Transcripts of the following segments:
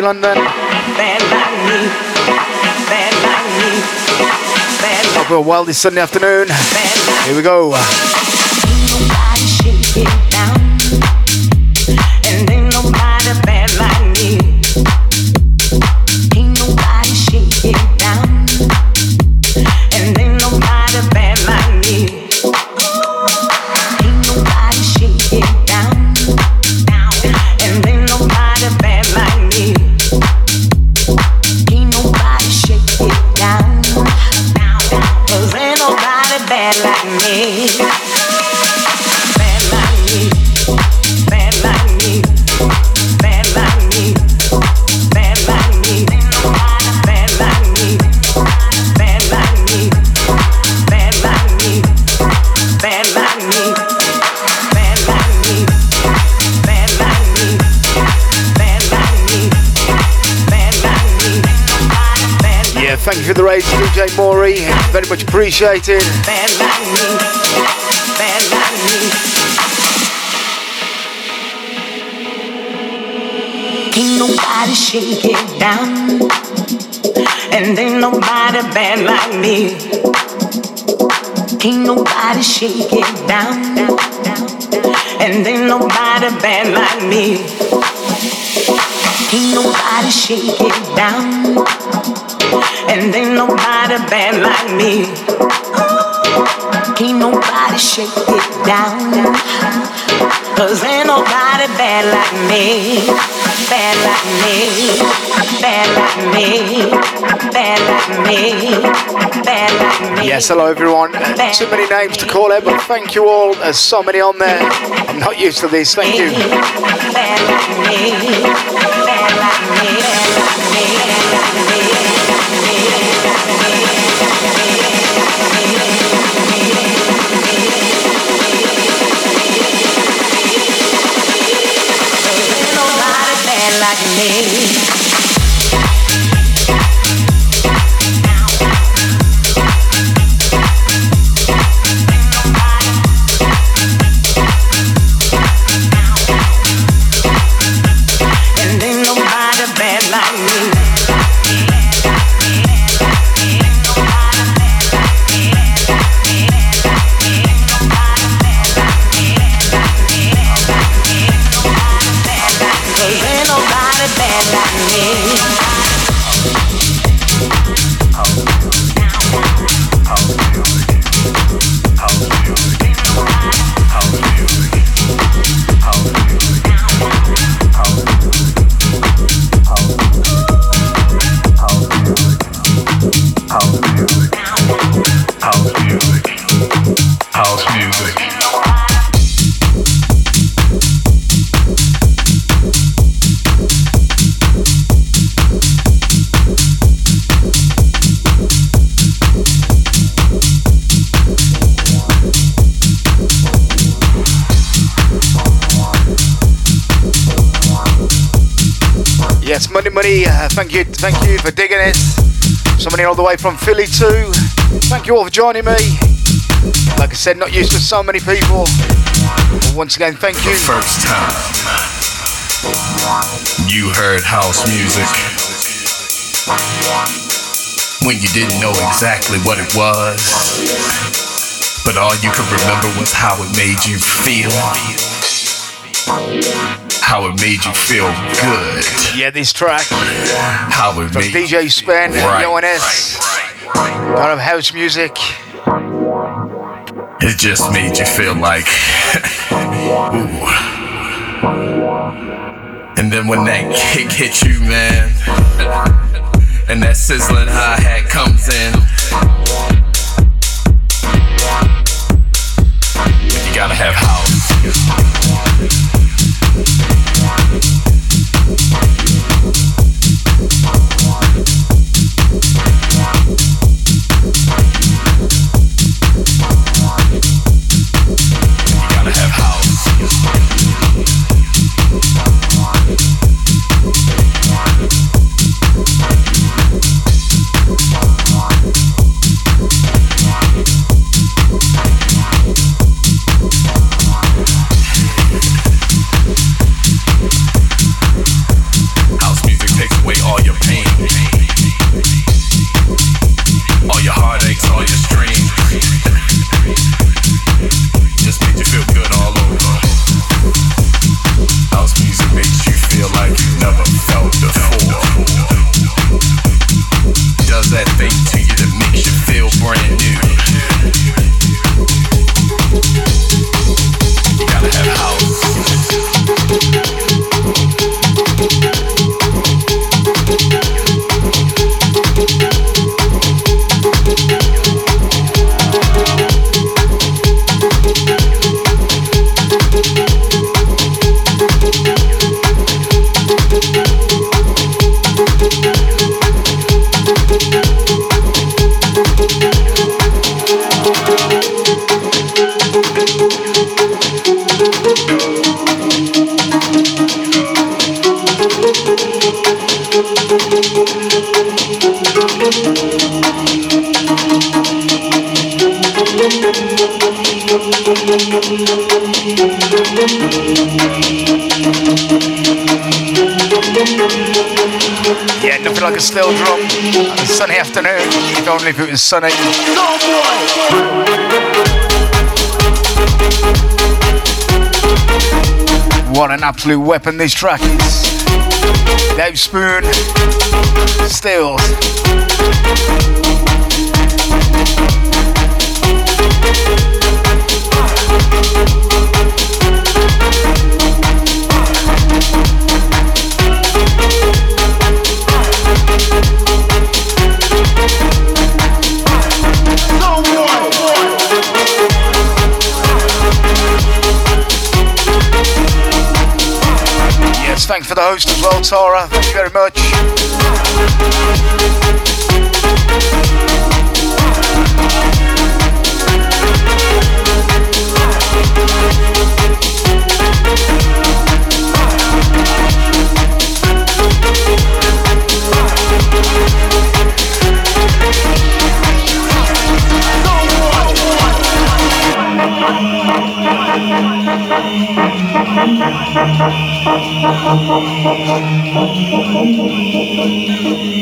London. Hope you're well this Sunday afternoon. Here we go. DJ Maury. Very much appreciated. Ain't nobody shake it down. And ain't nobody bad like me. Ain't nobody shake it down. And ain't nobody bad like me. Ain't nobody shake it down. And ain't nobody bad like me. Ain't nobody shake it down. Cause ain't nobody bad like me. Bad like me. Bad like me. Bad like me. Bad like me. Yes, hello everyone. Uh, too many names to call out, but thank you all. There's so many on there. I'm not used to this. Thank you. Bad like me. Money, uh, thank you, thank you for digging it. Somebody all the way from Philly too. Thank you all for joining me. Like I said, not used to so many people. But once again, thank you. The first time you heard house music when you didn't know exactly what it was, but all you could remember was how it made you feel how it made you feel good. Yeah, this track. How it From made DJ Spen, right, Yo S. Kind of house music. It just made you feel like, ooh. And then when that kick hit you, man, and that sizzling hi hat comes in, you gotta have house. Yeah, only if it was sunny. What an absolute weapon this track is. Dave Spoon, Stills. Host as well, Tara. Thank you very much. Thank you.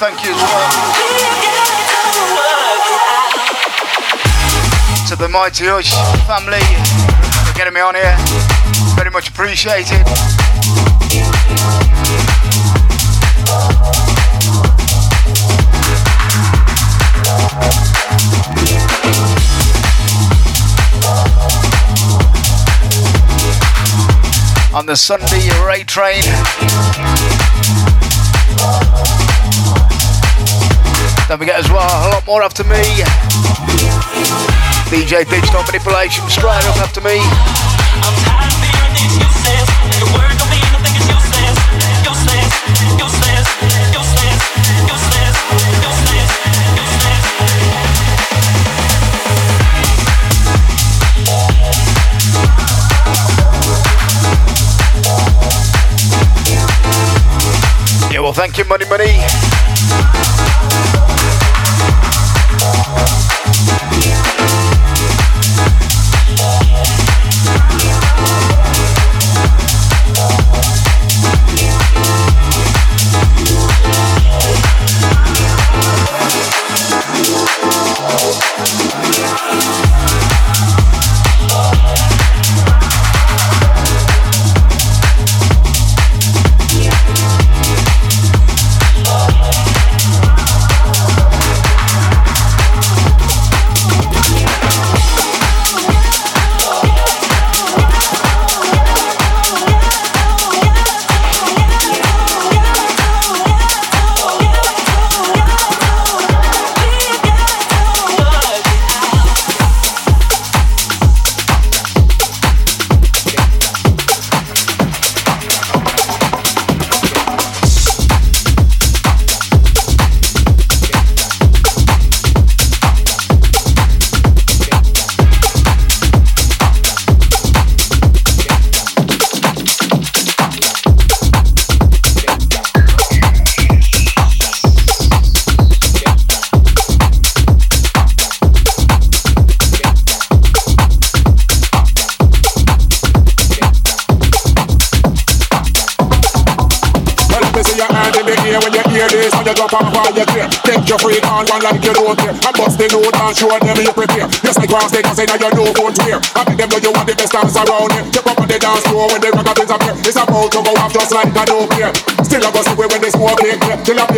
Thank you well. To the Mighty Hush family for getting me on here. Very much appreciated. on the Sunday Ray Train. Don't forget as well, a lot more after me. DJ Digital Manipulation straight up after me. Yeah, well, thank you, Money Money.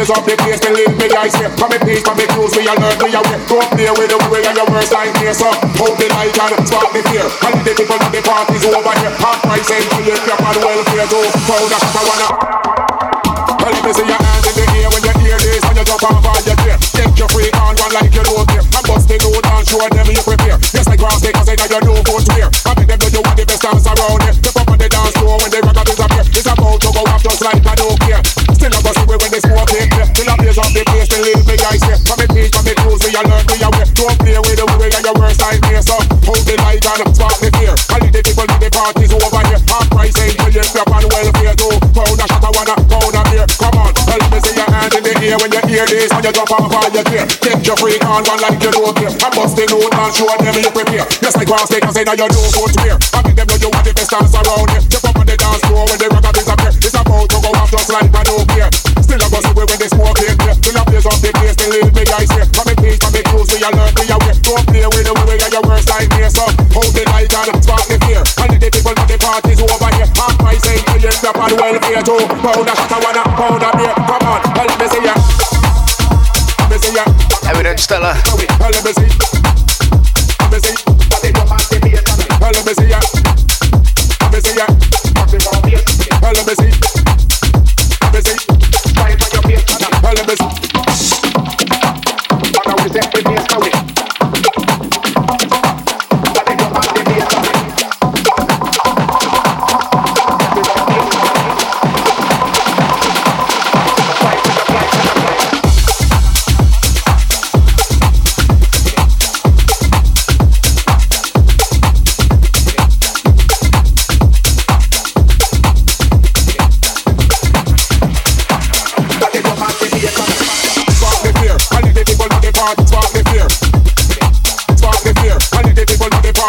I up the place, they leave me ice here. Come and peace, come and I learn me away. Go up there with the way and your worst nightmare. So hold the light and spark the fear. And the people at the party's over here. Half price and you your crap and welfare. Go, found I wanna. Hear this. And all your gear. Take your freak on one like you don't care. And bust the note and show them you prepare. Yes, like cross take and say now you know go to here. I make them know you want the best dance around here. Jump up on the dance floor when the rocker disappear. It's about to go off just like I don't care. Still I go see when they smoke it. Till I blaze up the place, they leave me ice here. Come and peace, come and close you learn me away. Don't play with the way and your worst nightmare. So hold the light and spark the fear. And the people at the parties over here. Half price ain't you step on welfare too. Pound a shot, I wanna pound a beer. Come on, Stella.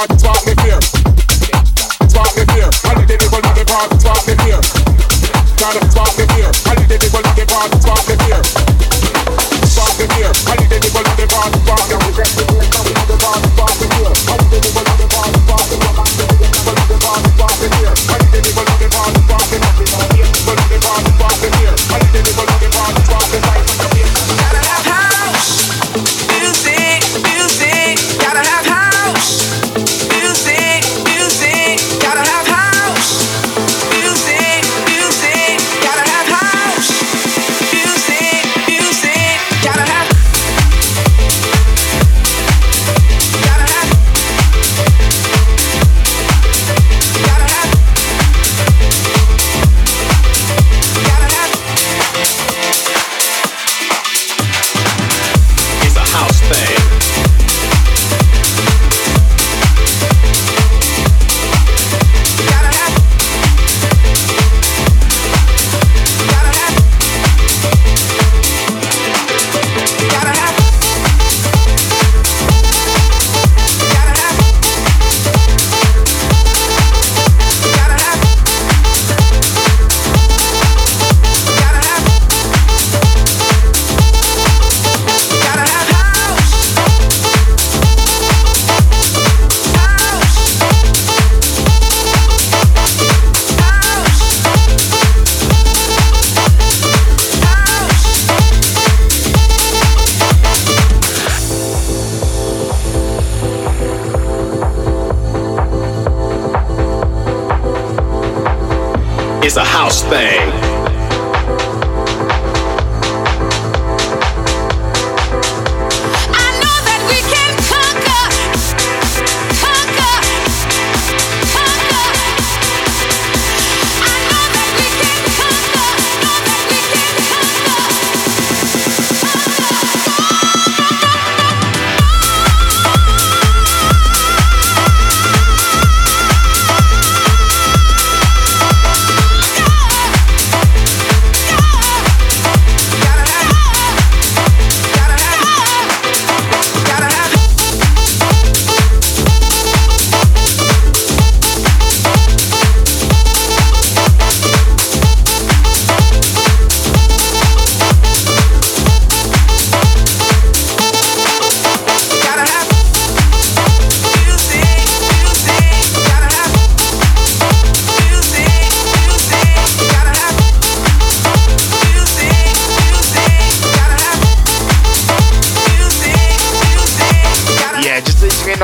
People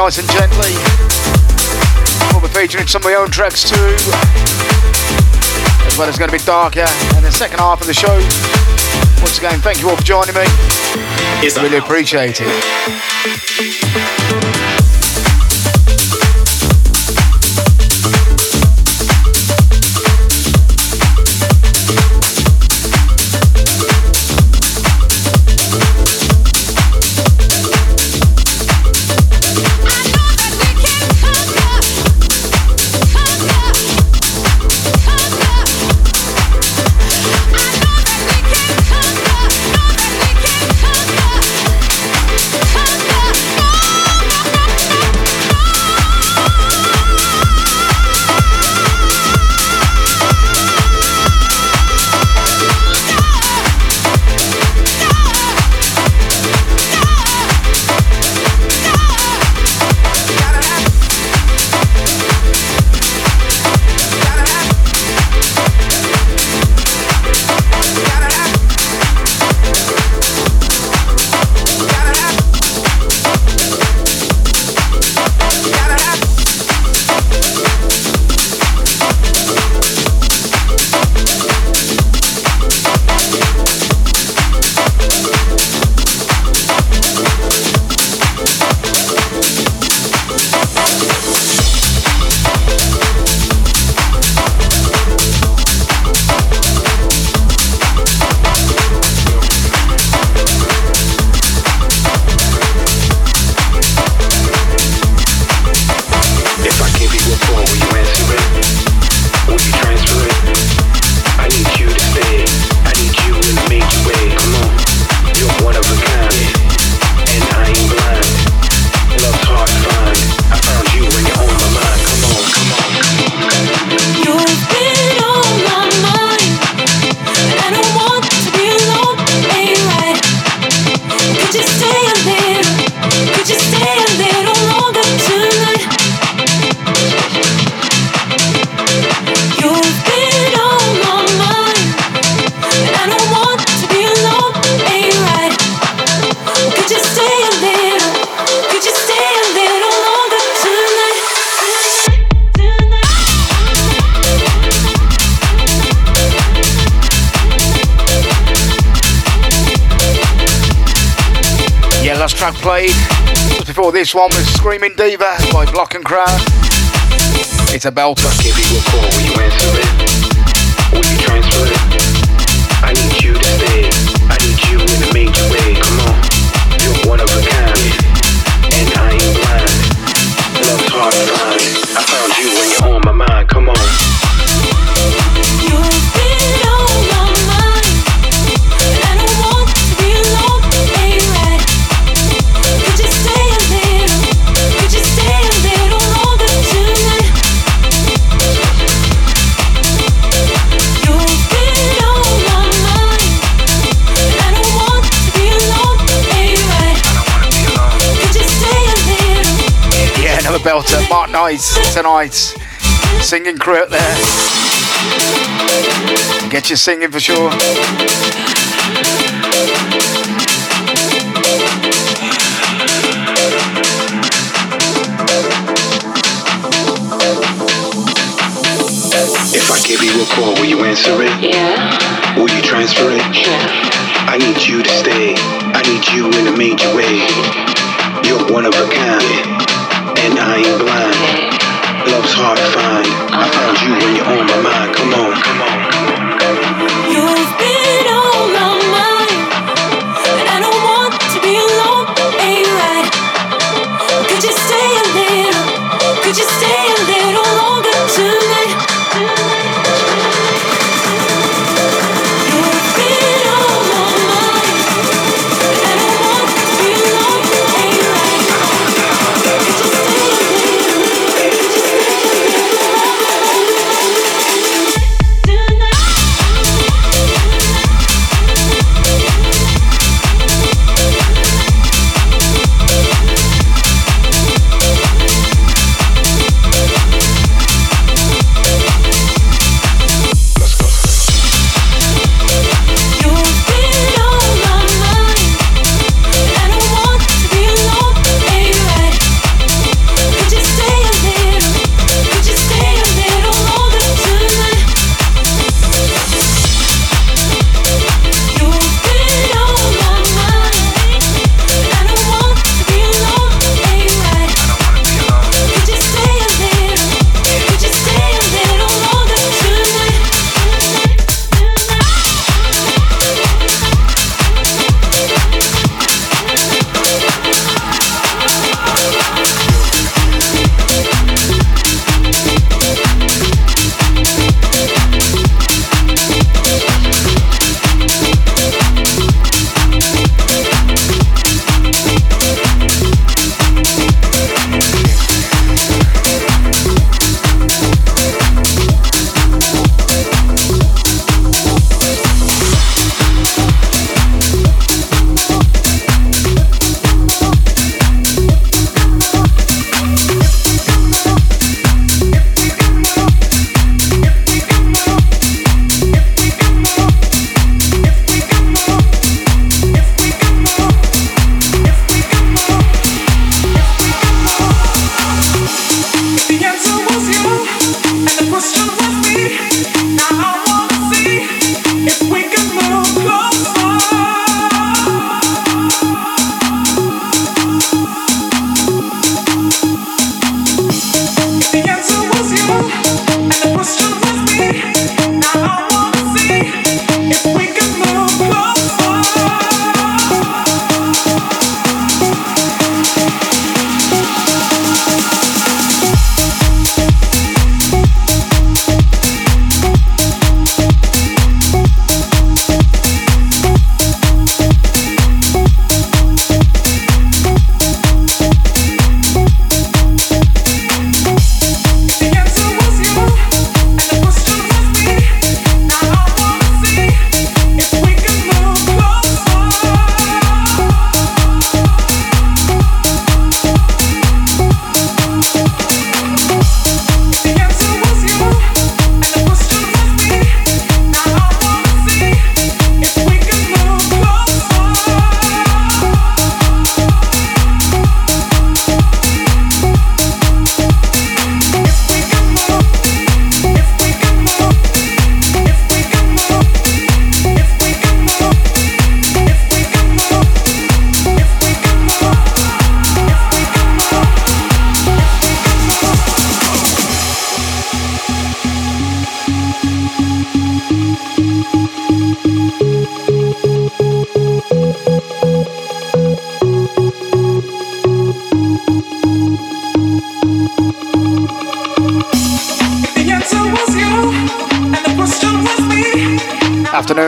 nice and gently. We'll be featuring some of my own tracks too. As well it's going to be darker. And the second half of the show. Once again, thank you all for joining me. It's Really appreciate it. Screaming Diva by Block and Crown. It's a belter. Mark tonight. Singing crew out there. Get you singing for sure. If I give you a call, will you answer it? Yeah. Will you transfer it? Yeah. I need you to stay. I need you in a major way. You're one of a kind and I ain't blind. Love's hard to find. I found you when you're on my mind. Come on, come on,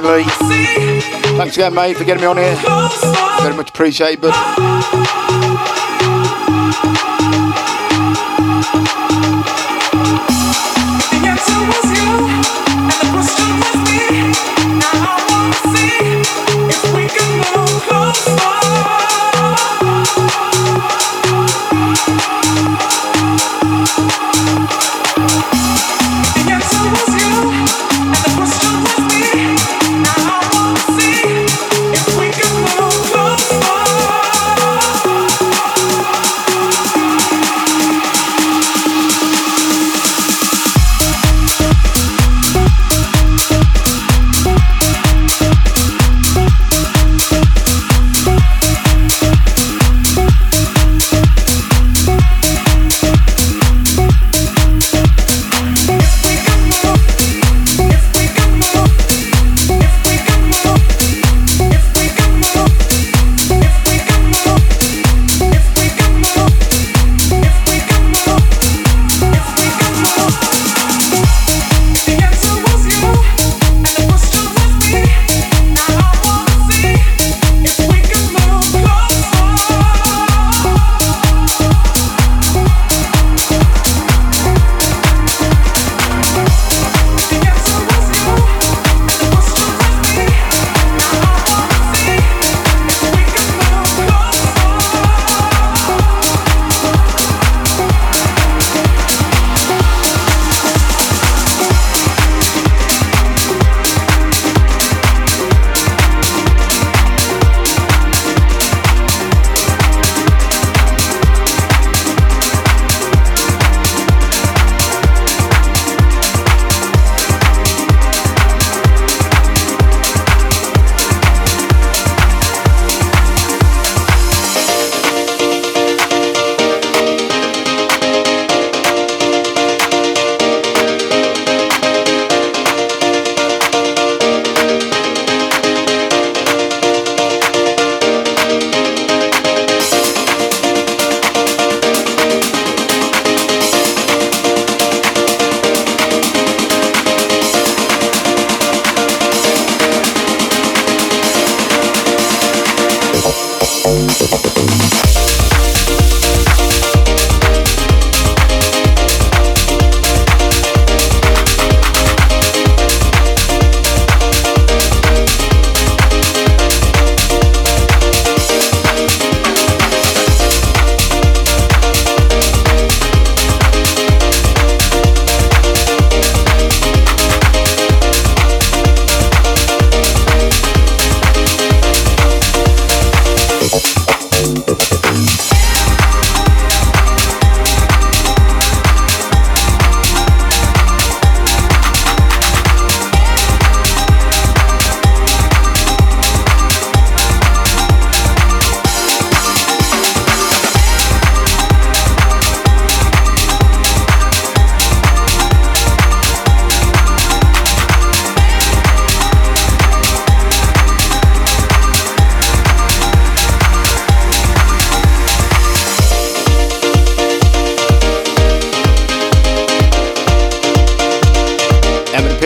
Thanks again, mate, for getting me on here. Very much appreciated, but.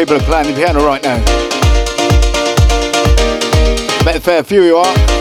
People are playing the piano right now. Bet a fair few you are.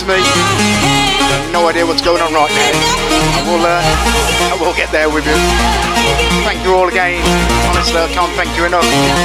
To me. no idea what's going on right now. I will, uh, I will get there with you. Thank you all again. Honestly, I can't thank you enough.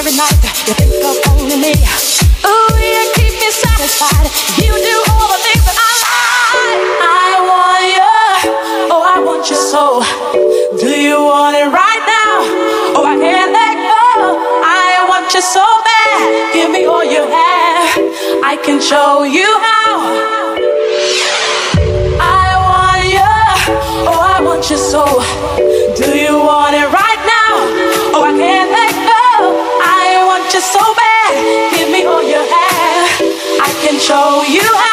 every night. You think of only me. Ooh, you keep me satisfied. You do all the things that I like. I want you. Oh, I want you so. Do you want it right now? Oh, I can't let go. I want you so bad. Give me all you have. I can show you how. show you how.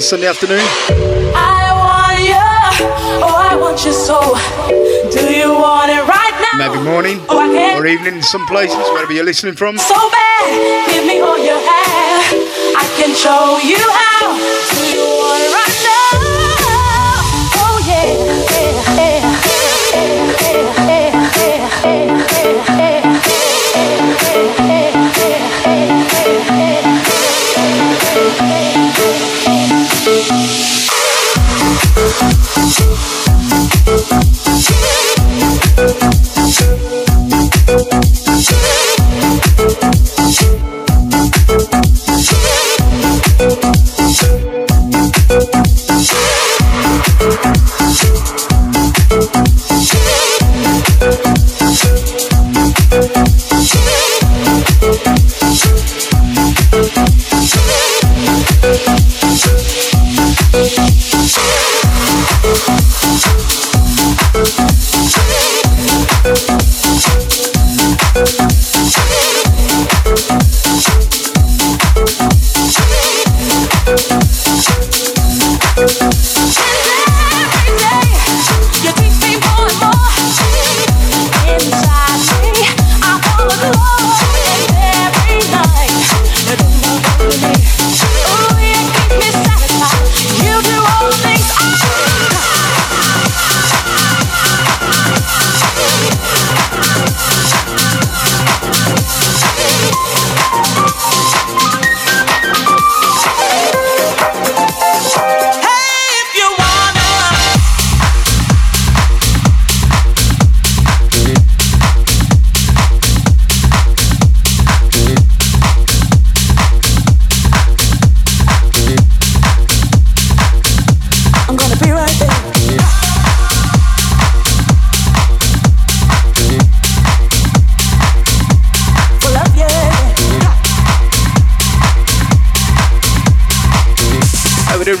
lovely Sunday afternoon. I want you, oh, I want you so. Do you want it right now? Maybe morning oh, or evening in some places, wherever you're listening from. So bad, give me all you have. I can show you how.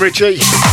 Richie.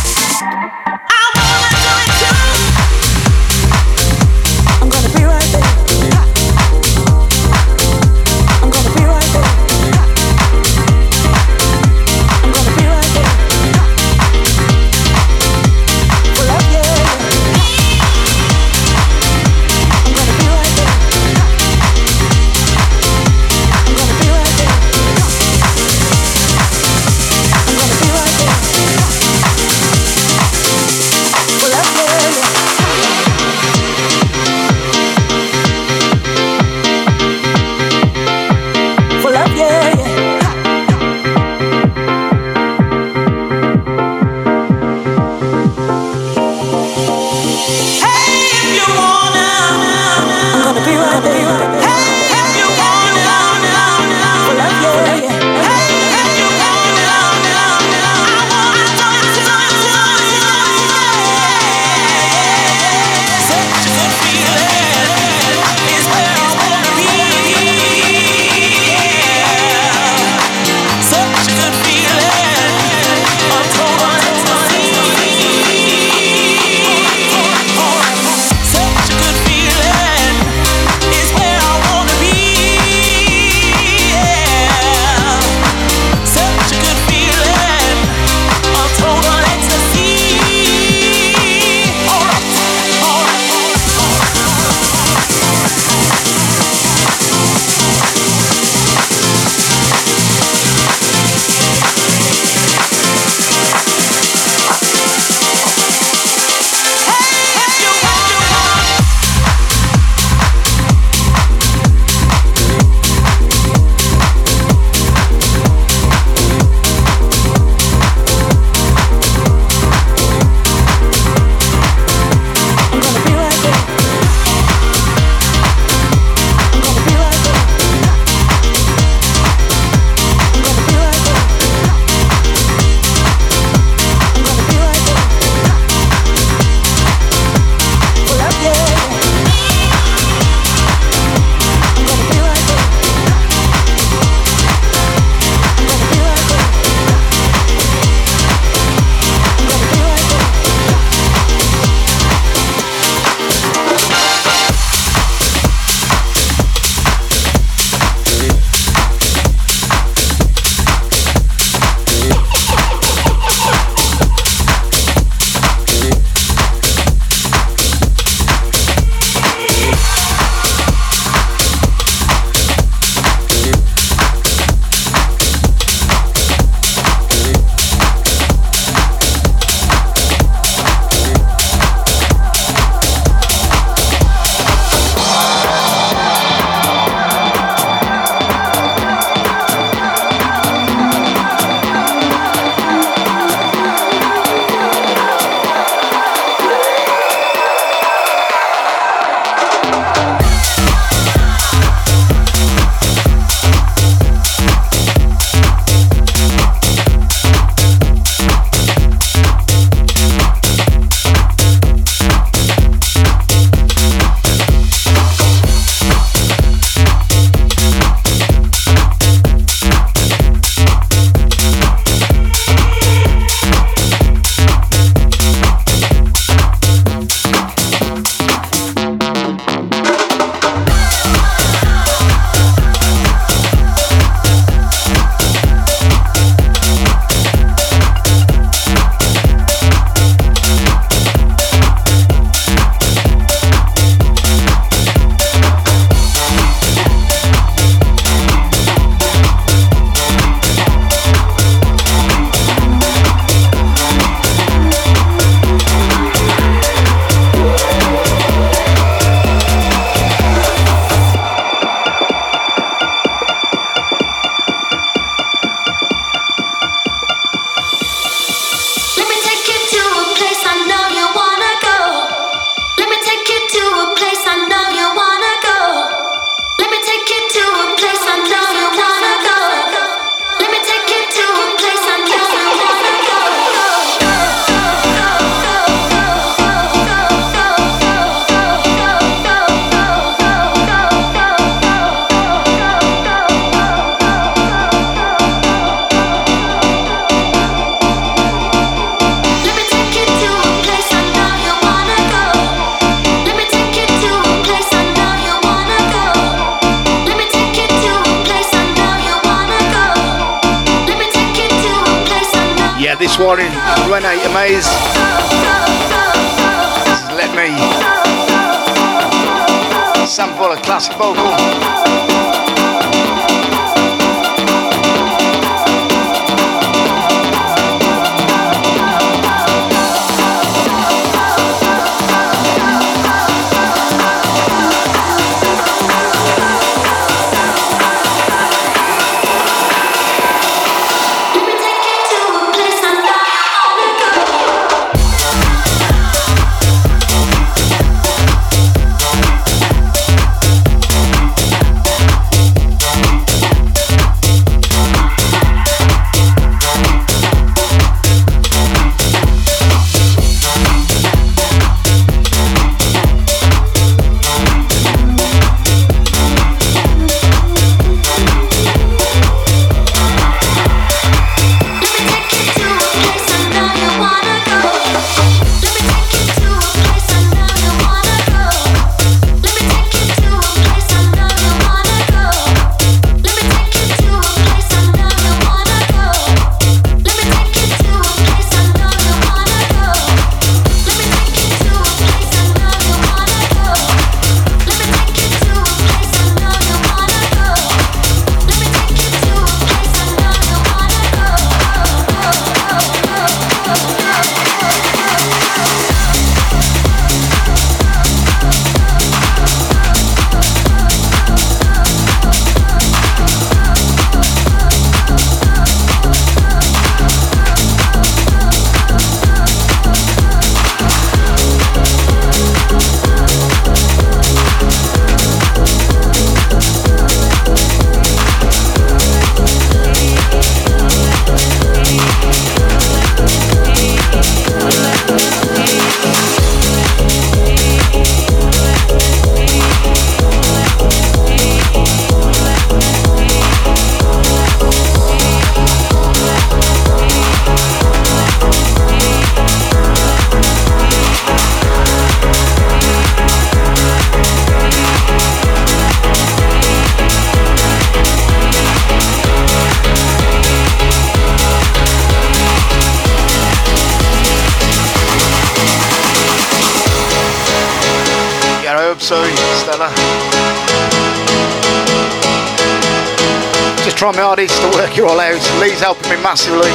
Hardest to work it all out. Lee's helping me massively.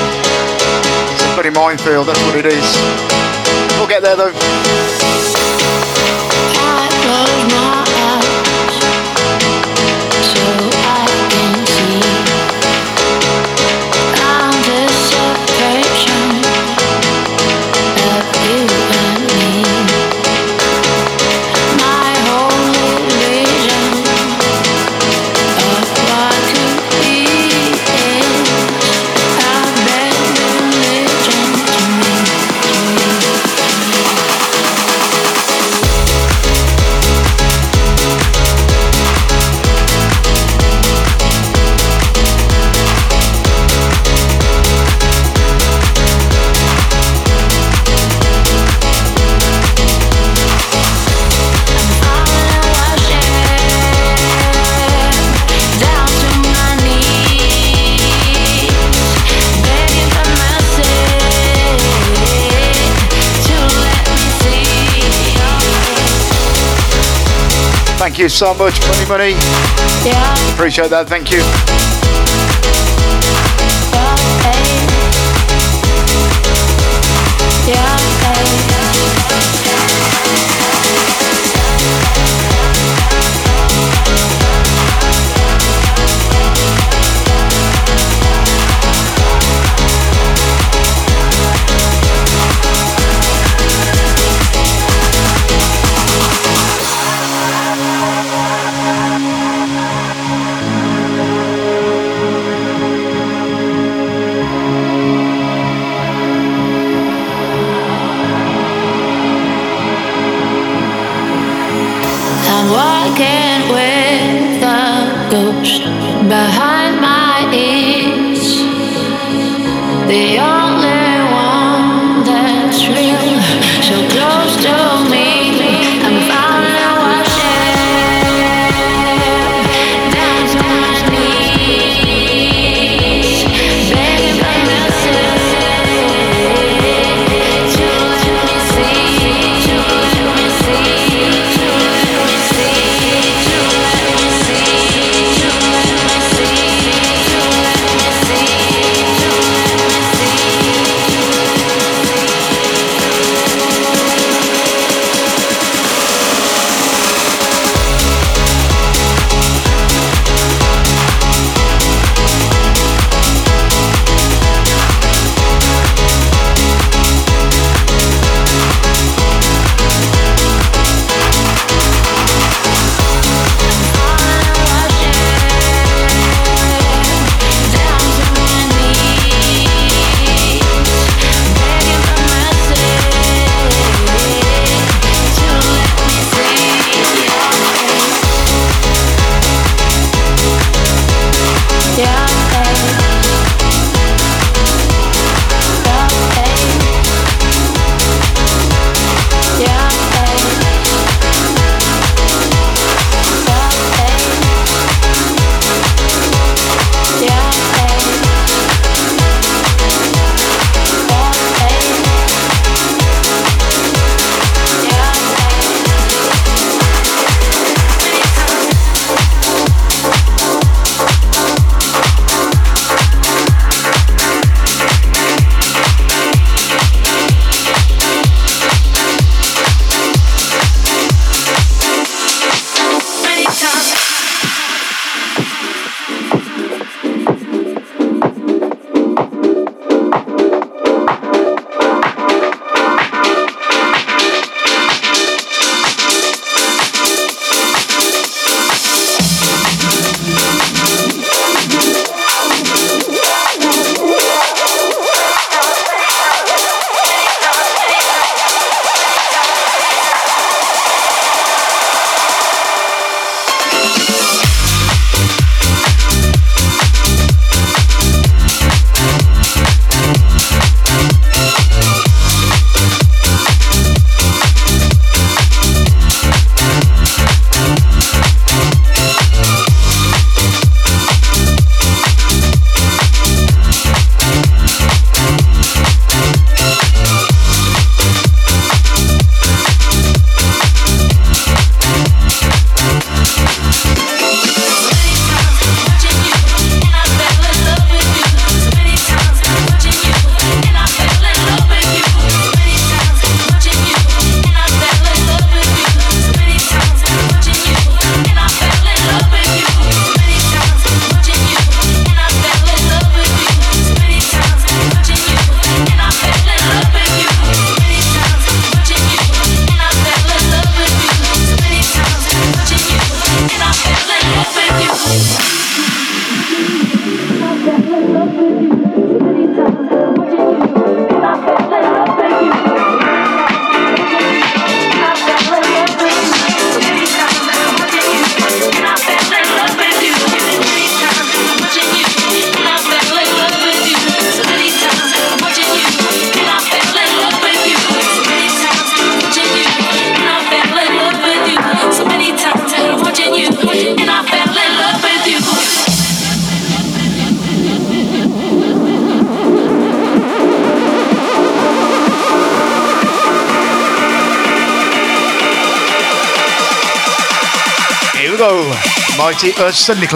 It's a bloody minefield, that's what it is. We'll get there though. Thank you so much, Money Money. Yeah. Appreciate that. Thank you. Earth Sunday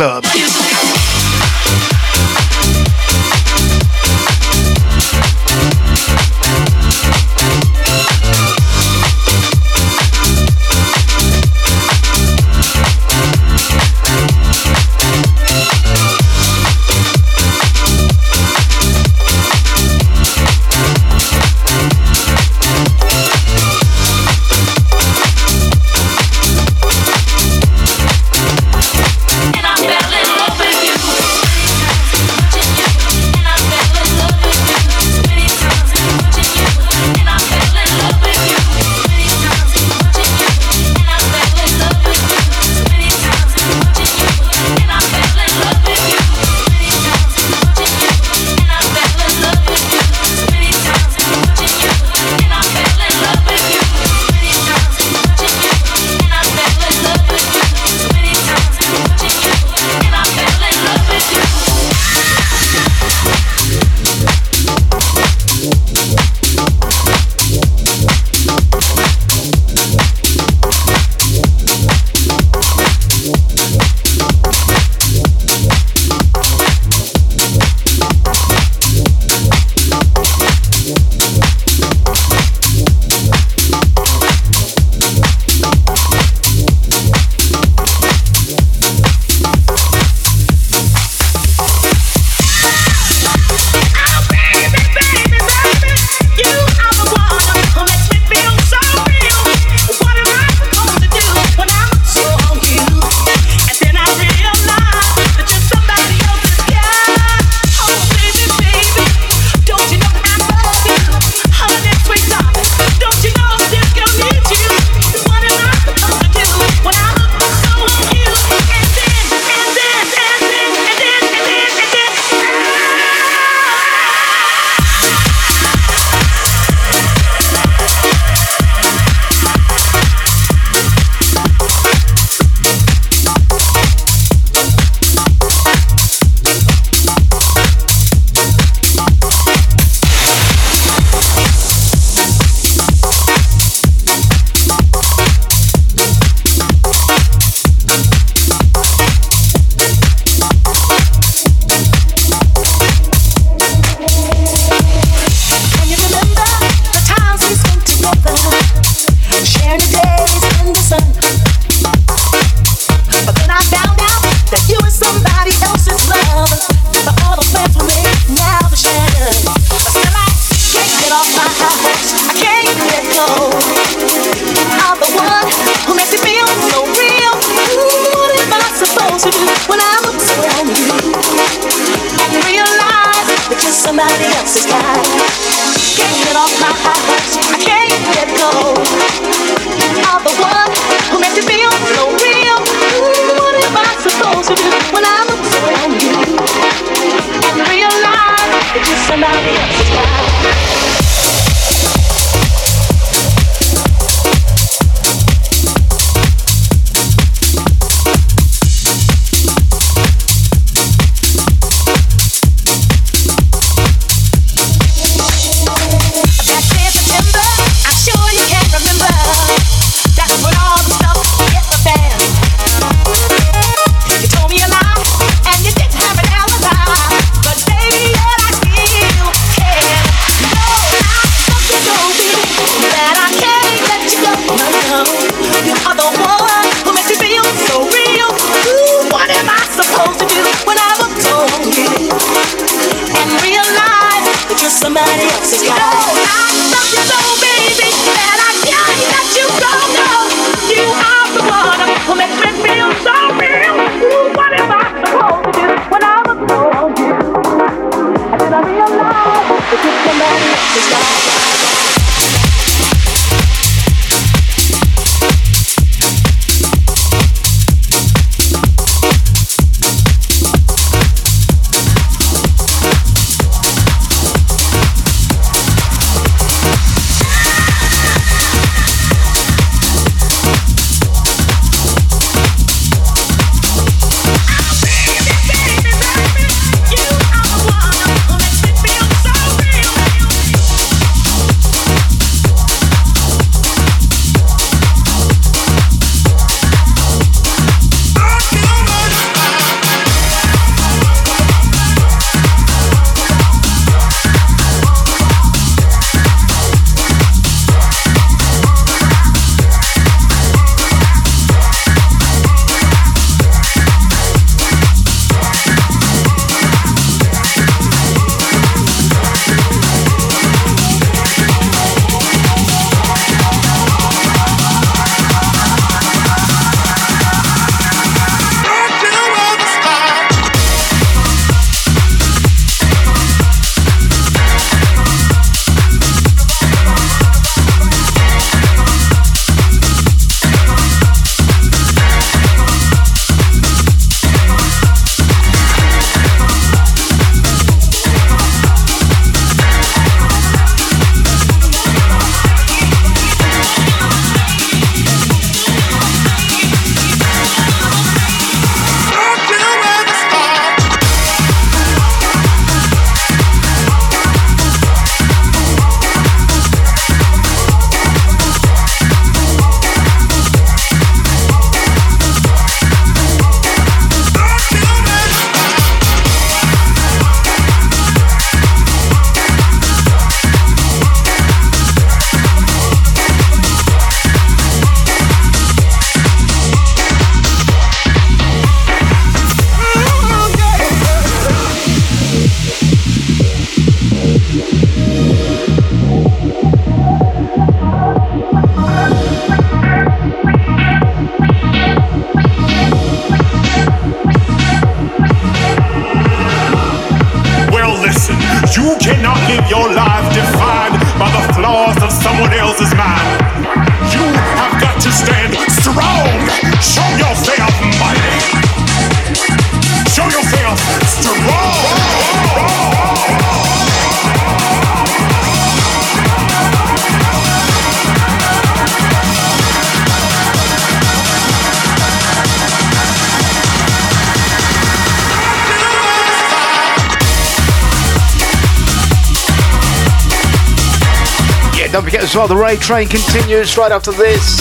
as well. The Ray Train continues right after this.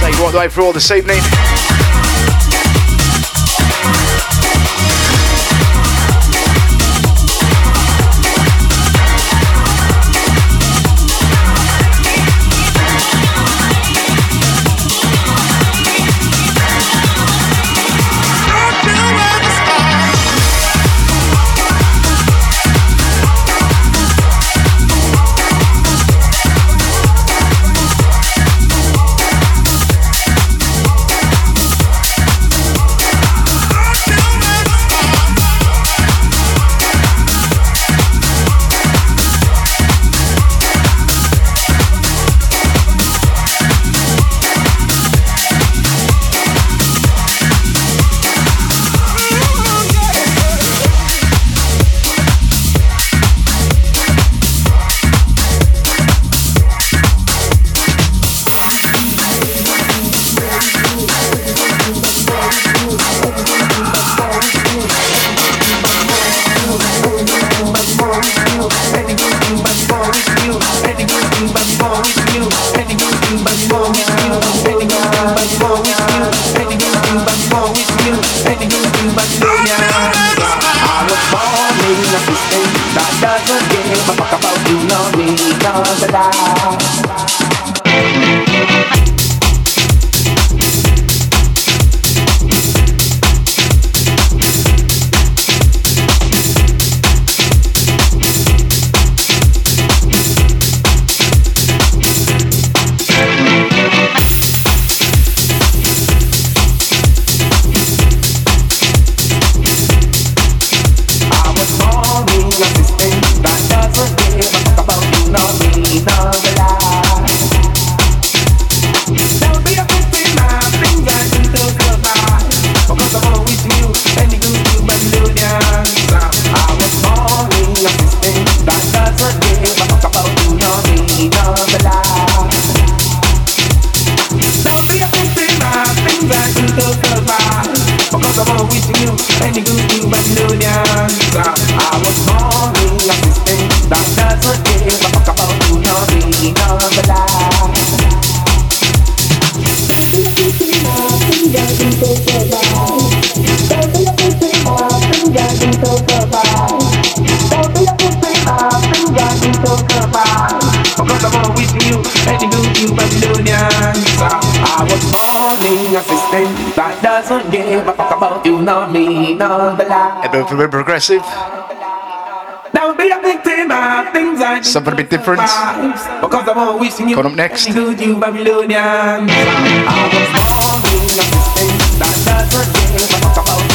Say what the way through all this evening. have to be progressive. Something a bit different. Coming up next. That that's what about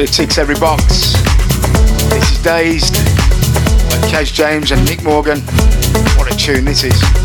Absolutely ticks every box. This is Dazed by Kaz James and Nick Morgan. What a tune this is.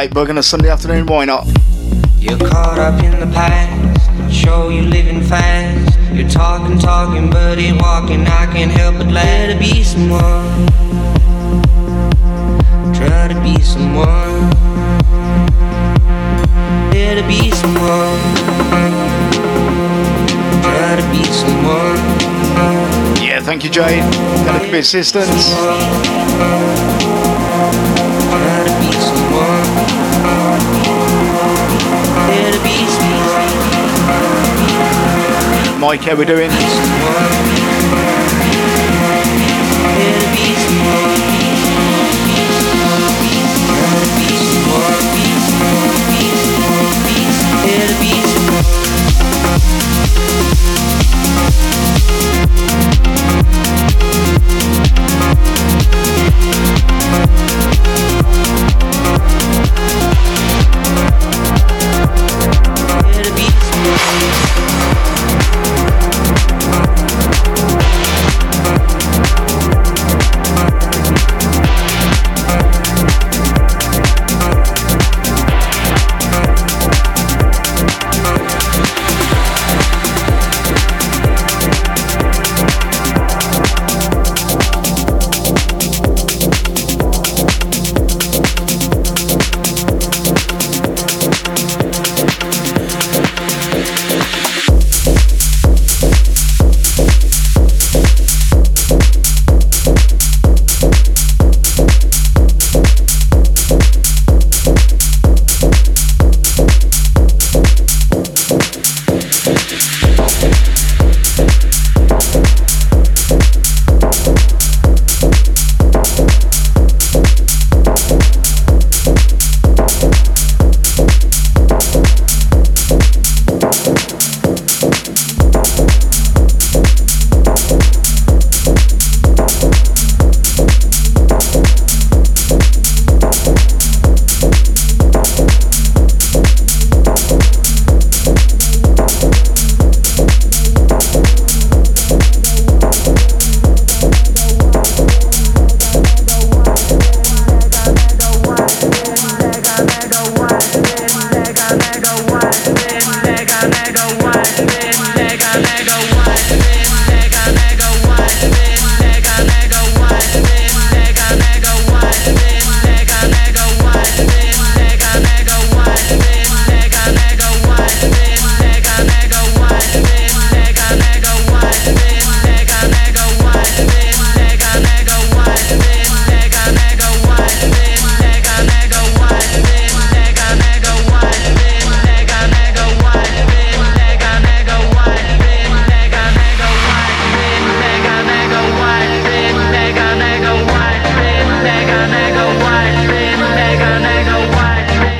Jake Bugg on a Sunday afternoon, why not? You're caught up in the past, show you living fast. You're talking, talking, but ain't walking. I can't help but let to be someone. Try to be someone. Try to be someone. Try to be someone. Yeah, thank you, Jade. Got a bit assistance. Mike, how we doing?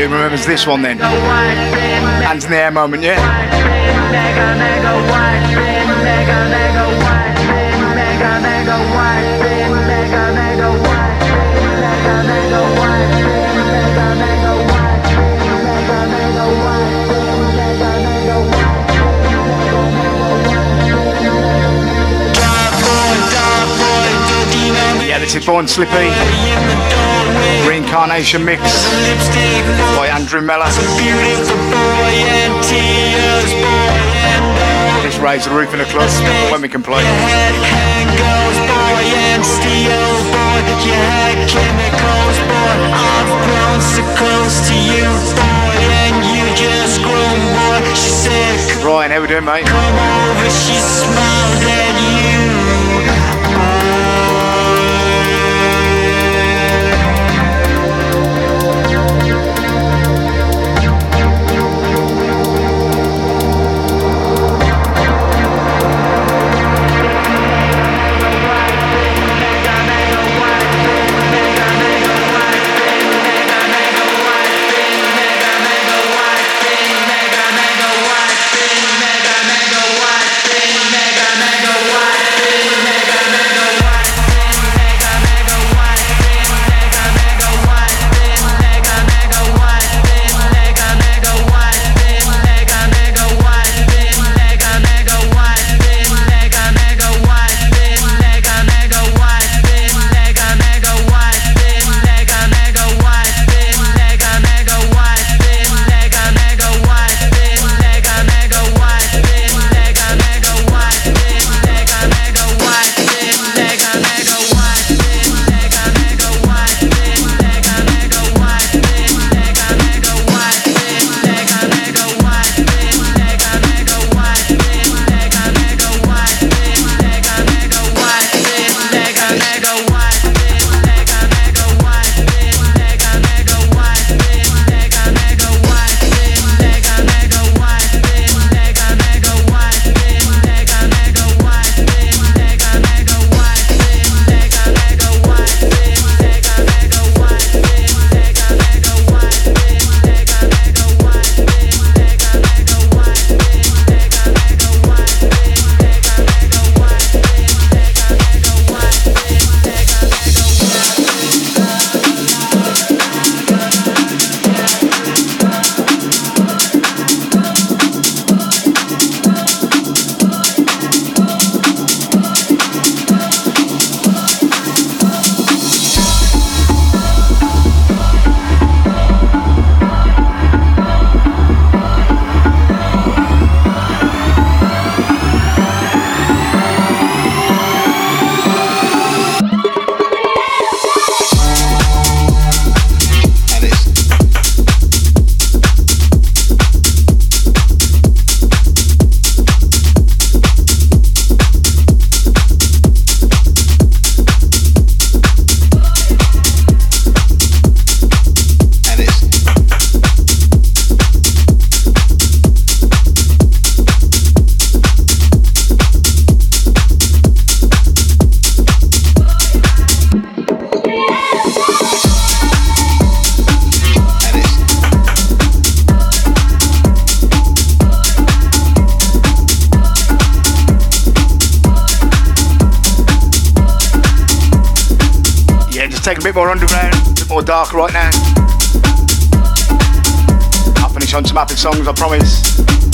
Who remembers this one then? Hands in the air moment, yeah? Yeah, this is Born Slippy. Reincarnation Mix by Andrew Mellor. Let's raise the roof in the club when we can play. Ryan, how we doing, mate? Finish on some happy songs, I promise.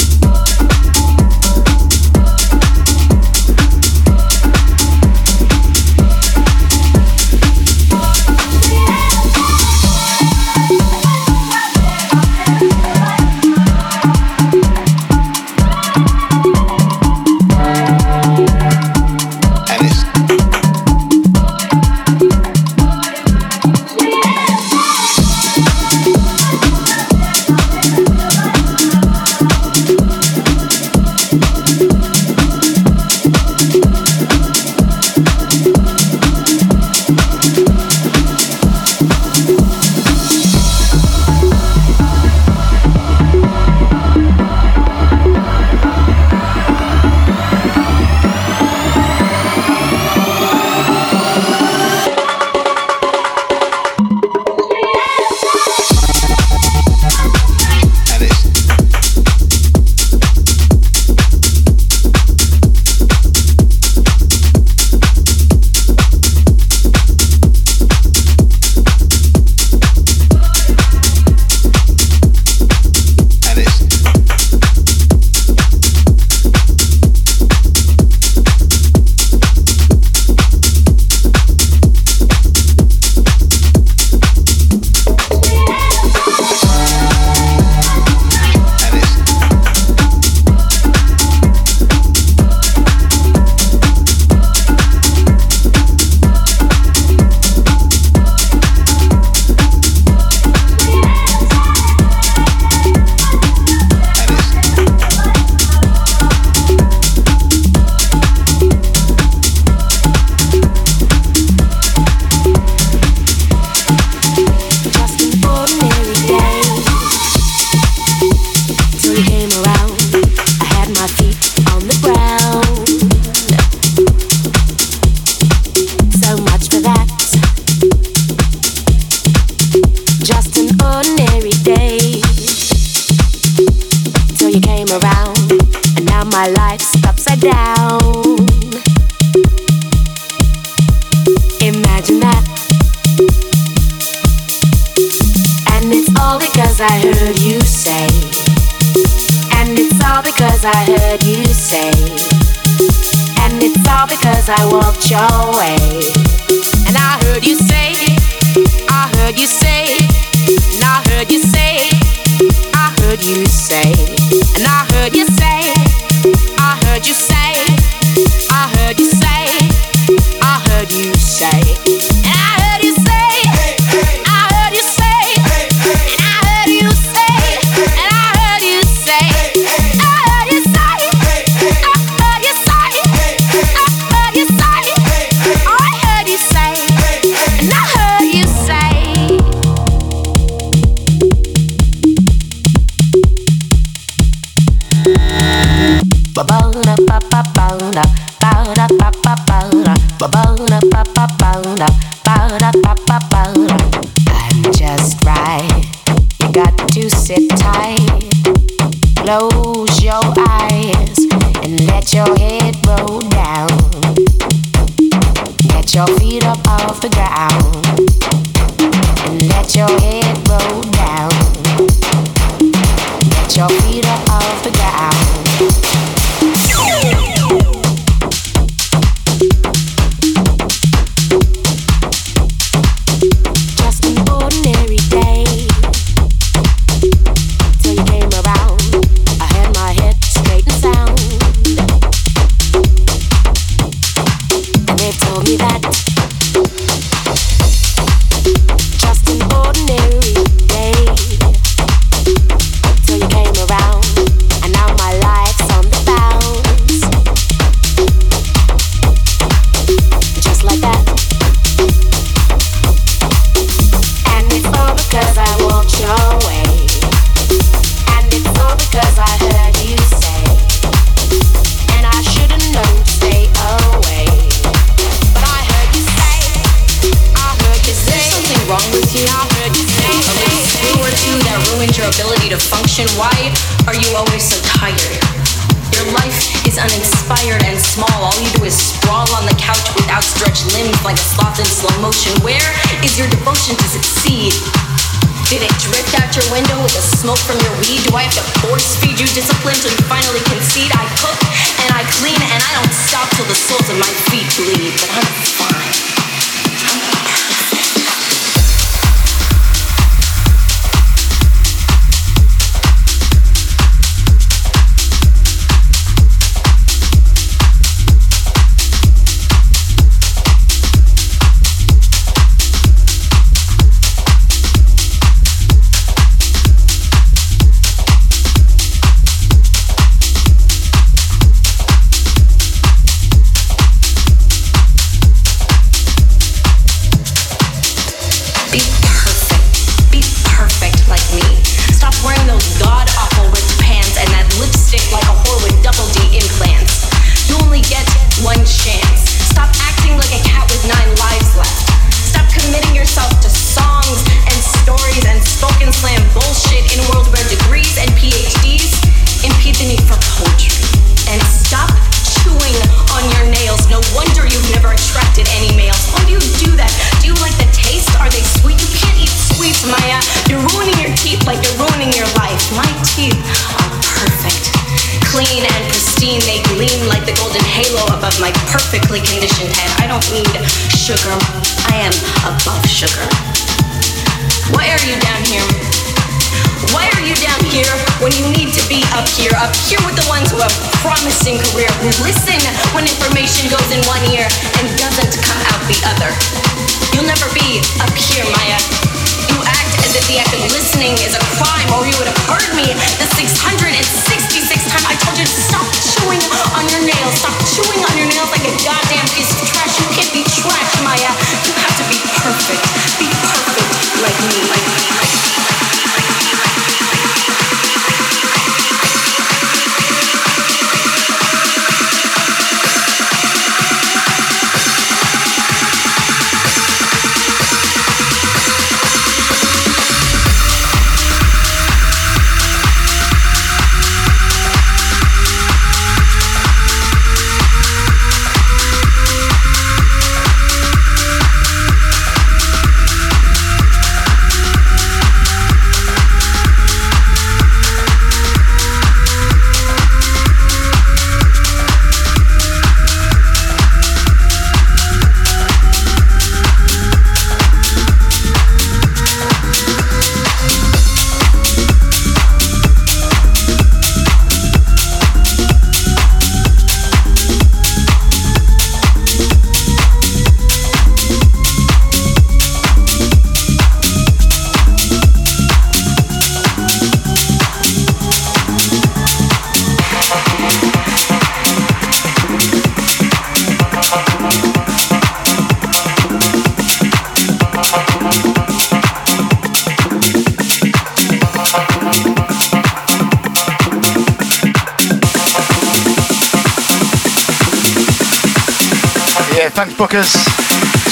Thanks, Bookers.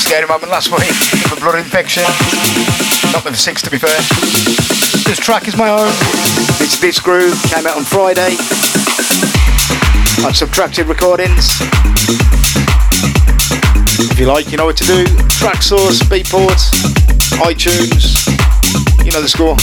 Scary moment last week a blood infection. Not with a six, to be fair. This track is my own. It's This Groove. Came out on Friday. On Subtracted Recordings. If you like, you know what to do. Traxsource, Beatport, iTunes. You know the score.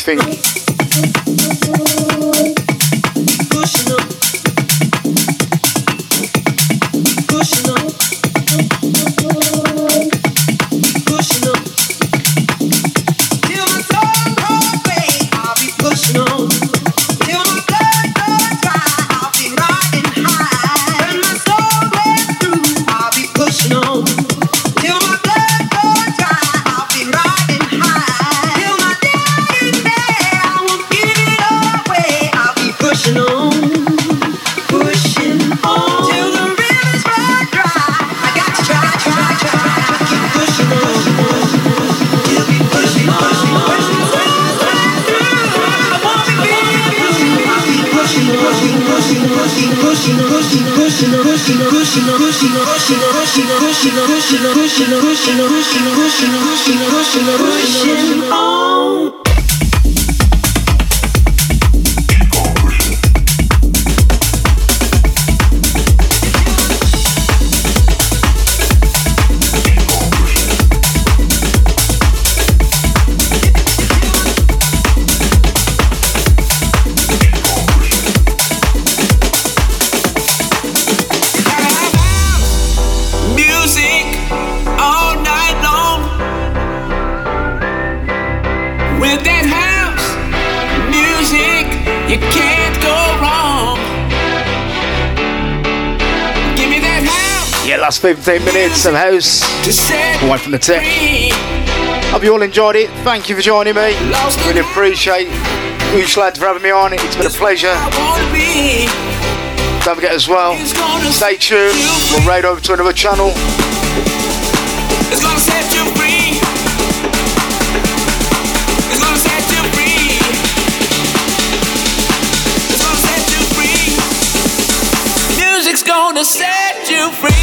Thing. 15 minutes of house away from the tech. Hope you all enjoyed it. Thank you for joining me. Really appreciate Oosh lad for having me on. It's been a pleasure. Don't forget as well, stay tuned. We'll raid over to another channel. You you gonna set you free.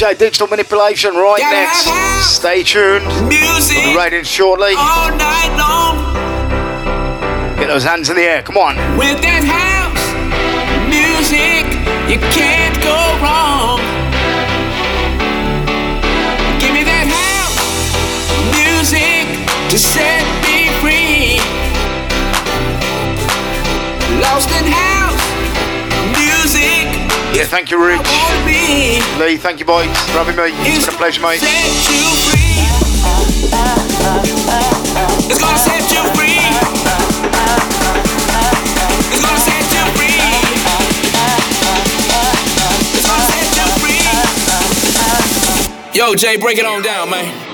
DJ Digital Manipulation right next. Stay tuned. Music. We'll be writing shortly. All night long. Get those hands in the air. Come on. With that house music, you can't thank you, Rich. Lee, thank you, boys, for having me. It's been a pleasure, mate. It's gonna set you free. Yo, Jay, break it on down, man.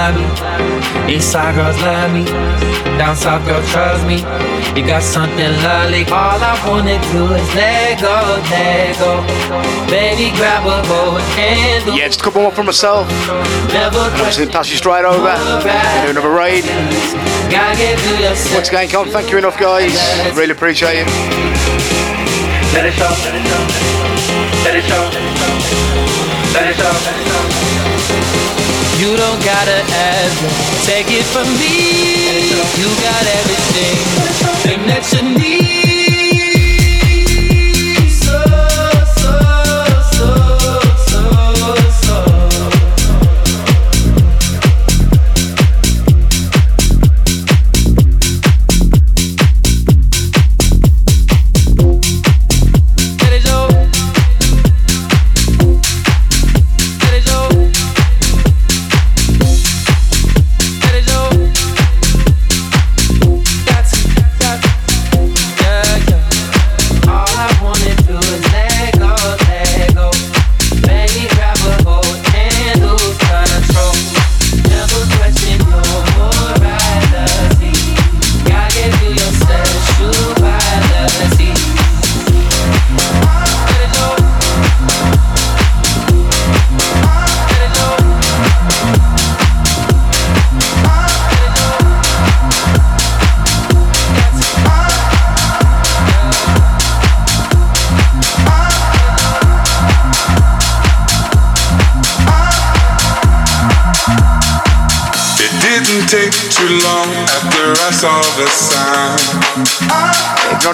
Love me. East side girls love me. Down south girls trust me. You got something lovely. All I wanna do is let go, let go. Baby, grab a hold and. Yeah, just a couple more for myself. Never and I'm just pass you straight over. Do another raid. Once again, can't thank you enough, guys. Really appreciate it. Let it show. Let it show. Let it show. You don't gotta ask, take it from me. You got everything, that you need.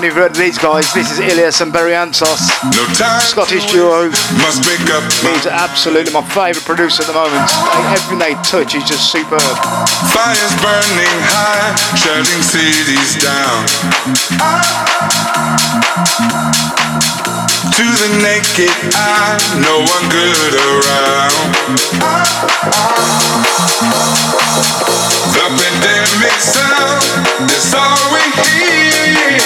You've heard of these guys, this is Illyus and Barrientos. No time Scottish duo. Must make up He's absolutely my favourite producer at the moment. Everything they touch is just superb. Fires burning high, shutting cities down. To the naked eye, no one good around. The pandemic sound is all we hear.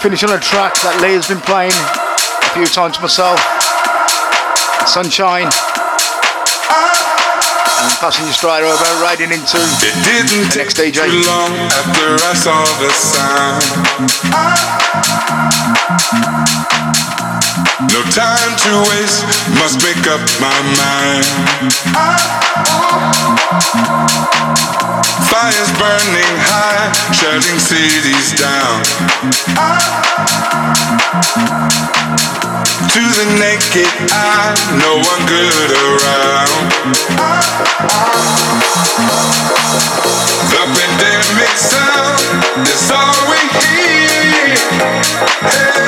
Finishing on a track that Leah's been playing a few times myself. Sunshine. And passing you straight over, riding into It didn't the take next DJ. too long after I saw the sign. No time to waste, must make up my mind. Fires burning high, shutting cities down. To the naked eye, no one good around. The pandemic sound is all we hear. Hey.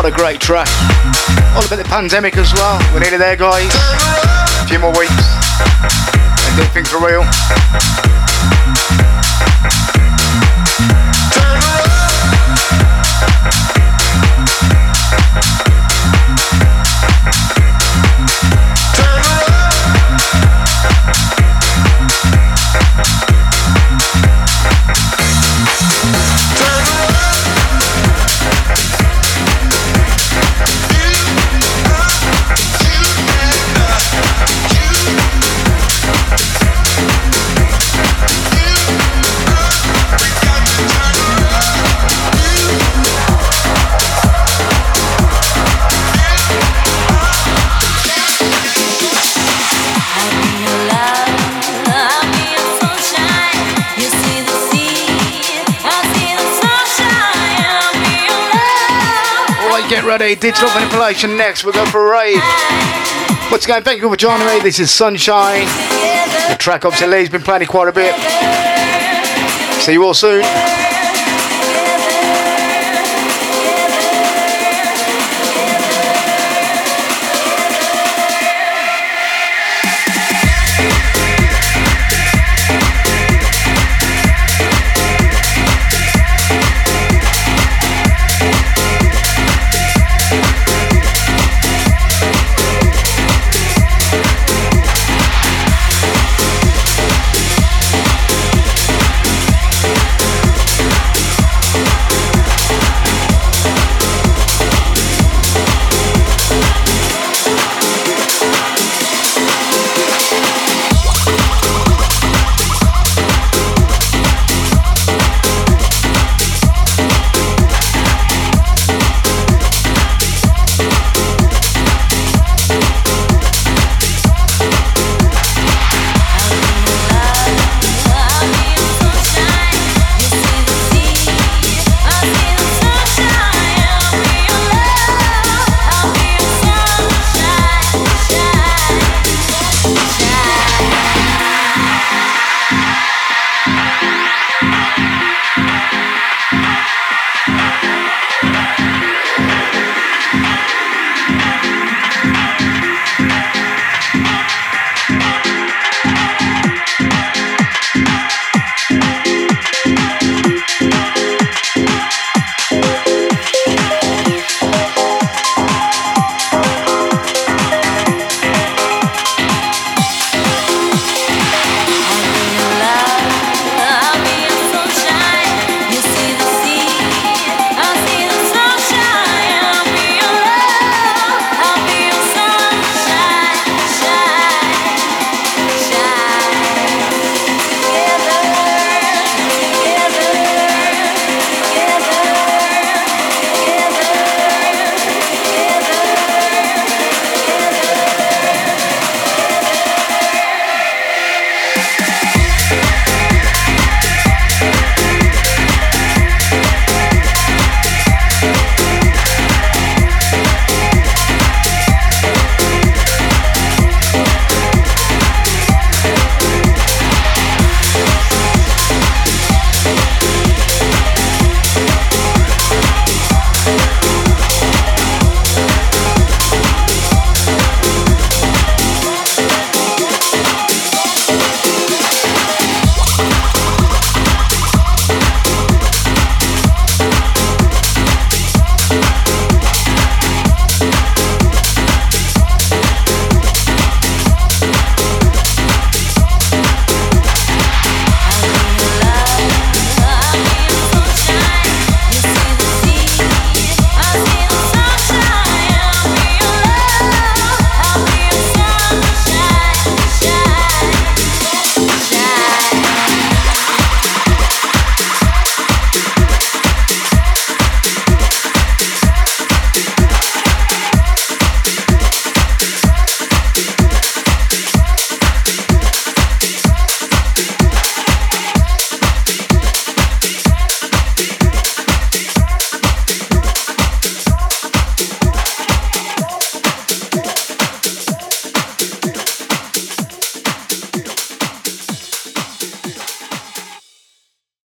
What a great track. All about the pandemic as well. We're nearly there, guys. A few more weeks. And do things for real. Get ready. Digital manipulation next. We'll go for a rave. Once again, thank you for joining me. This is Sunshine. The track obviously Lee's been playing quite a bit. See you all soon.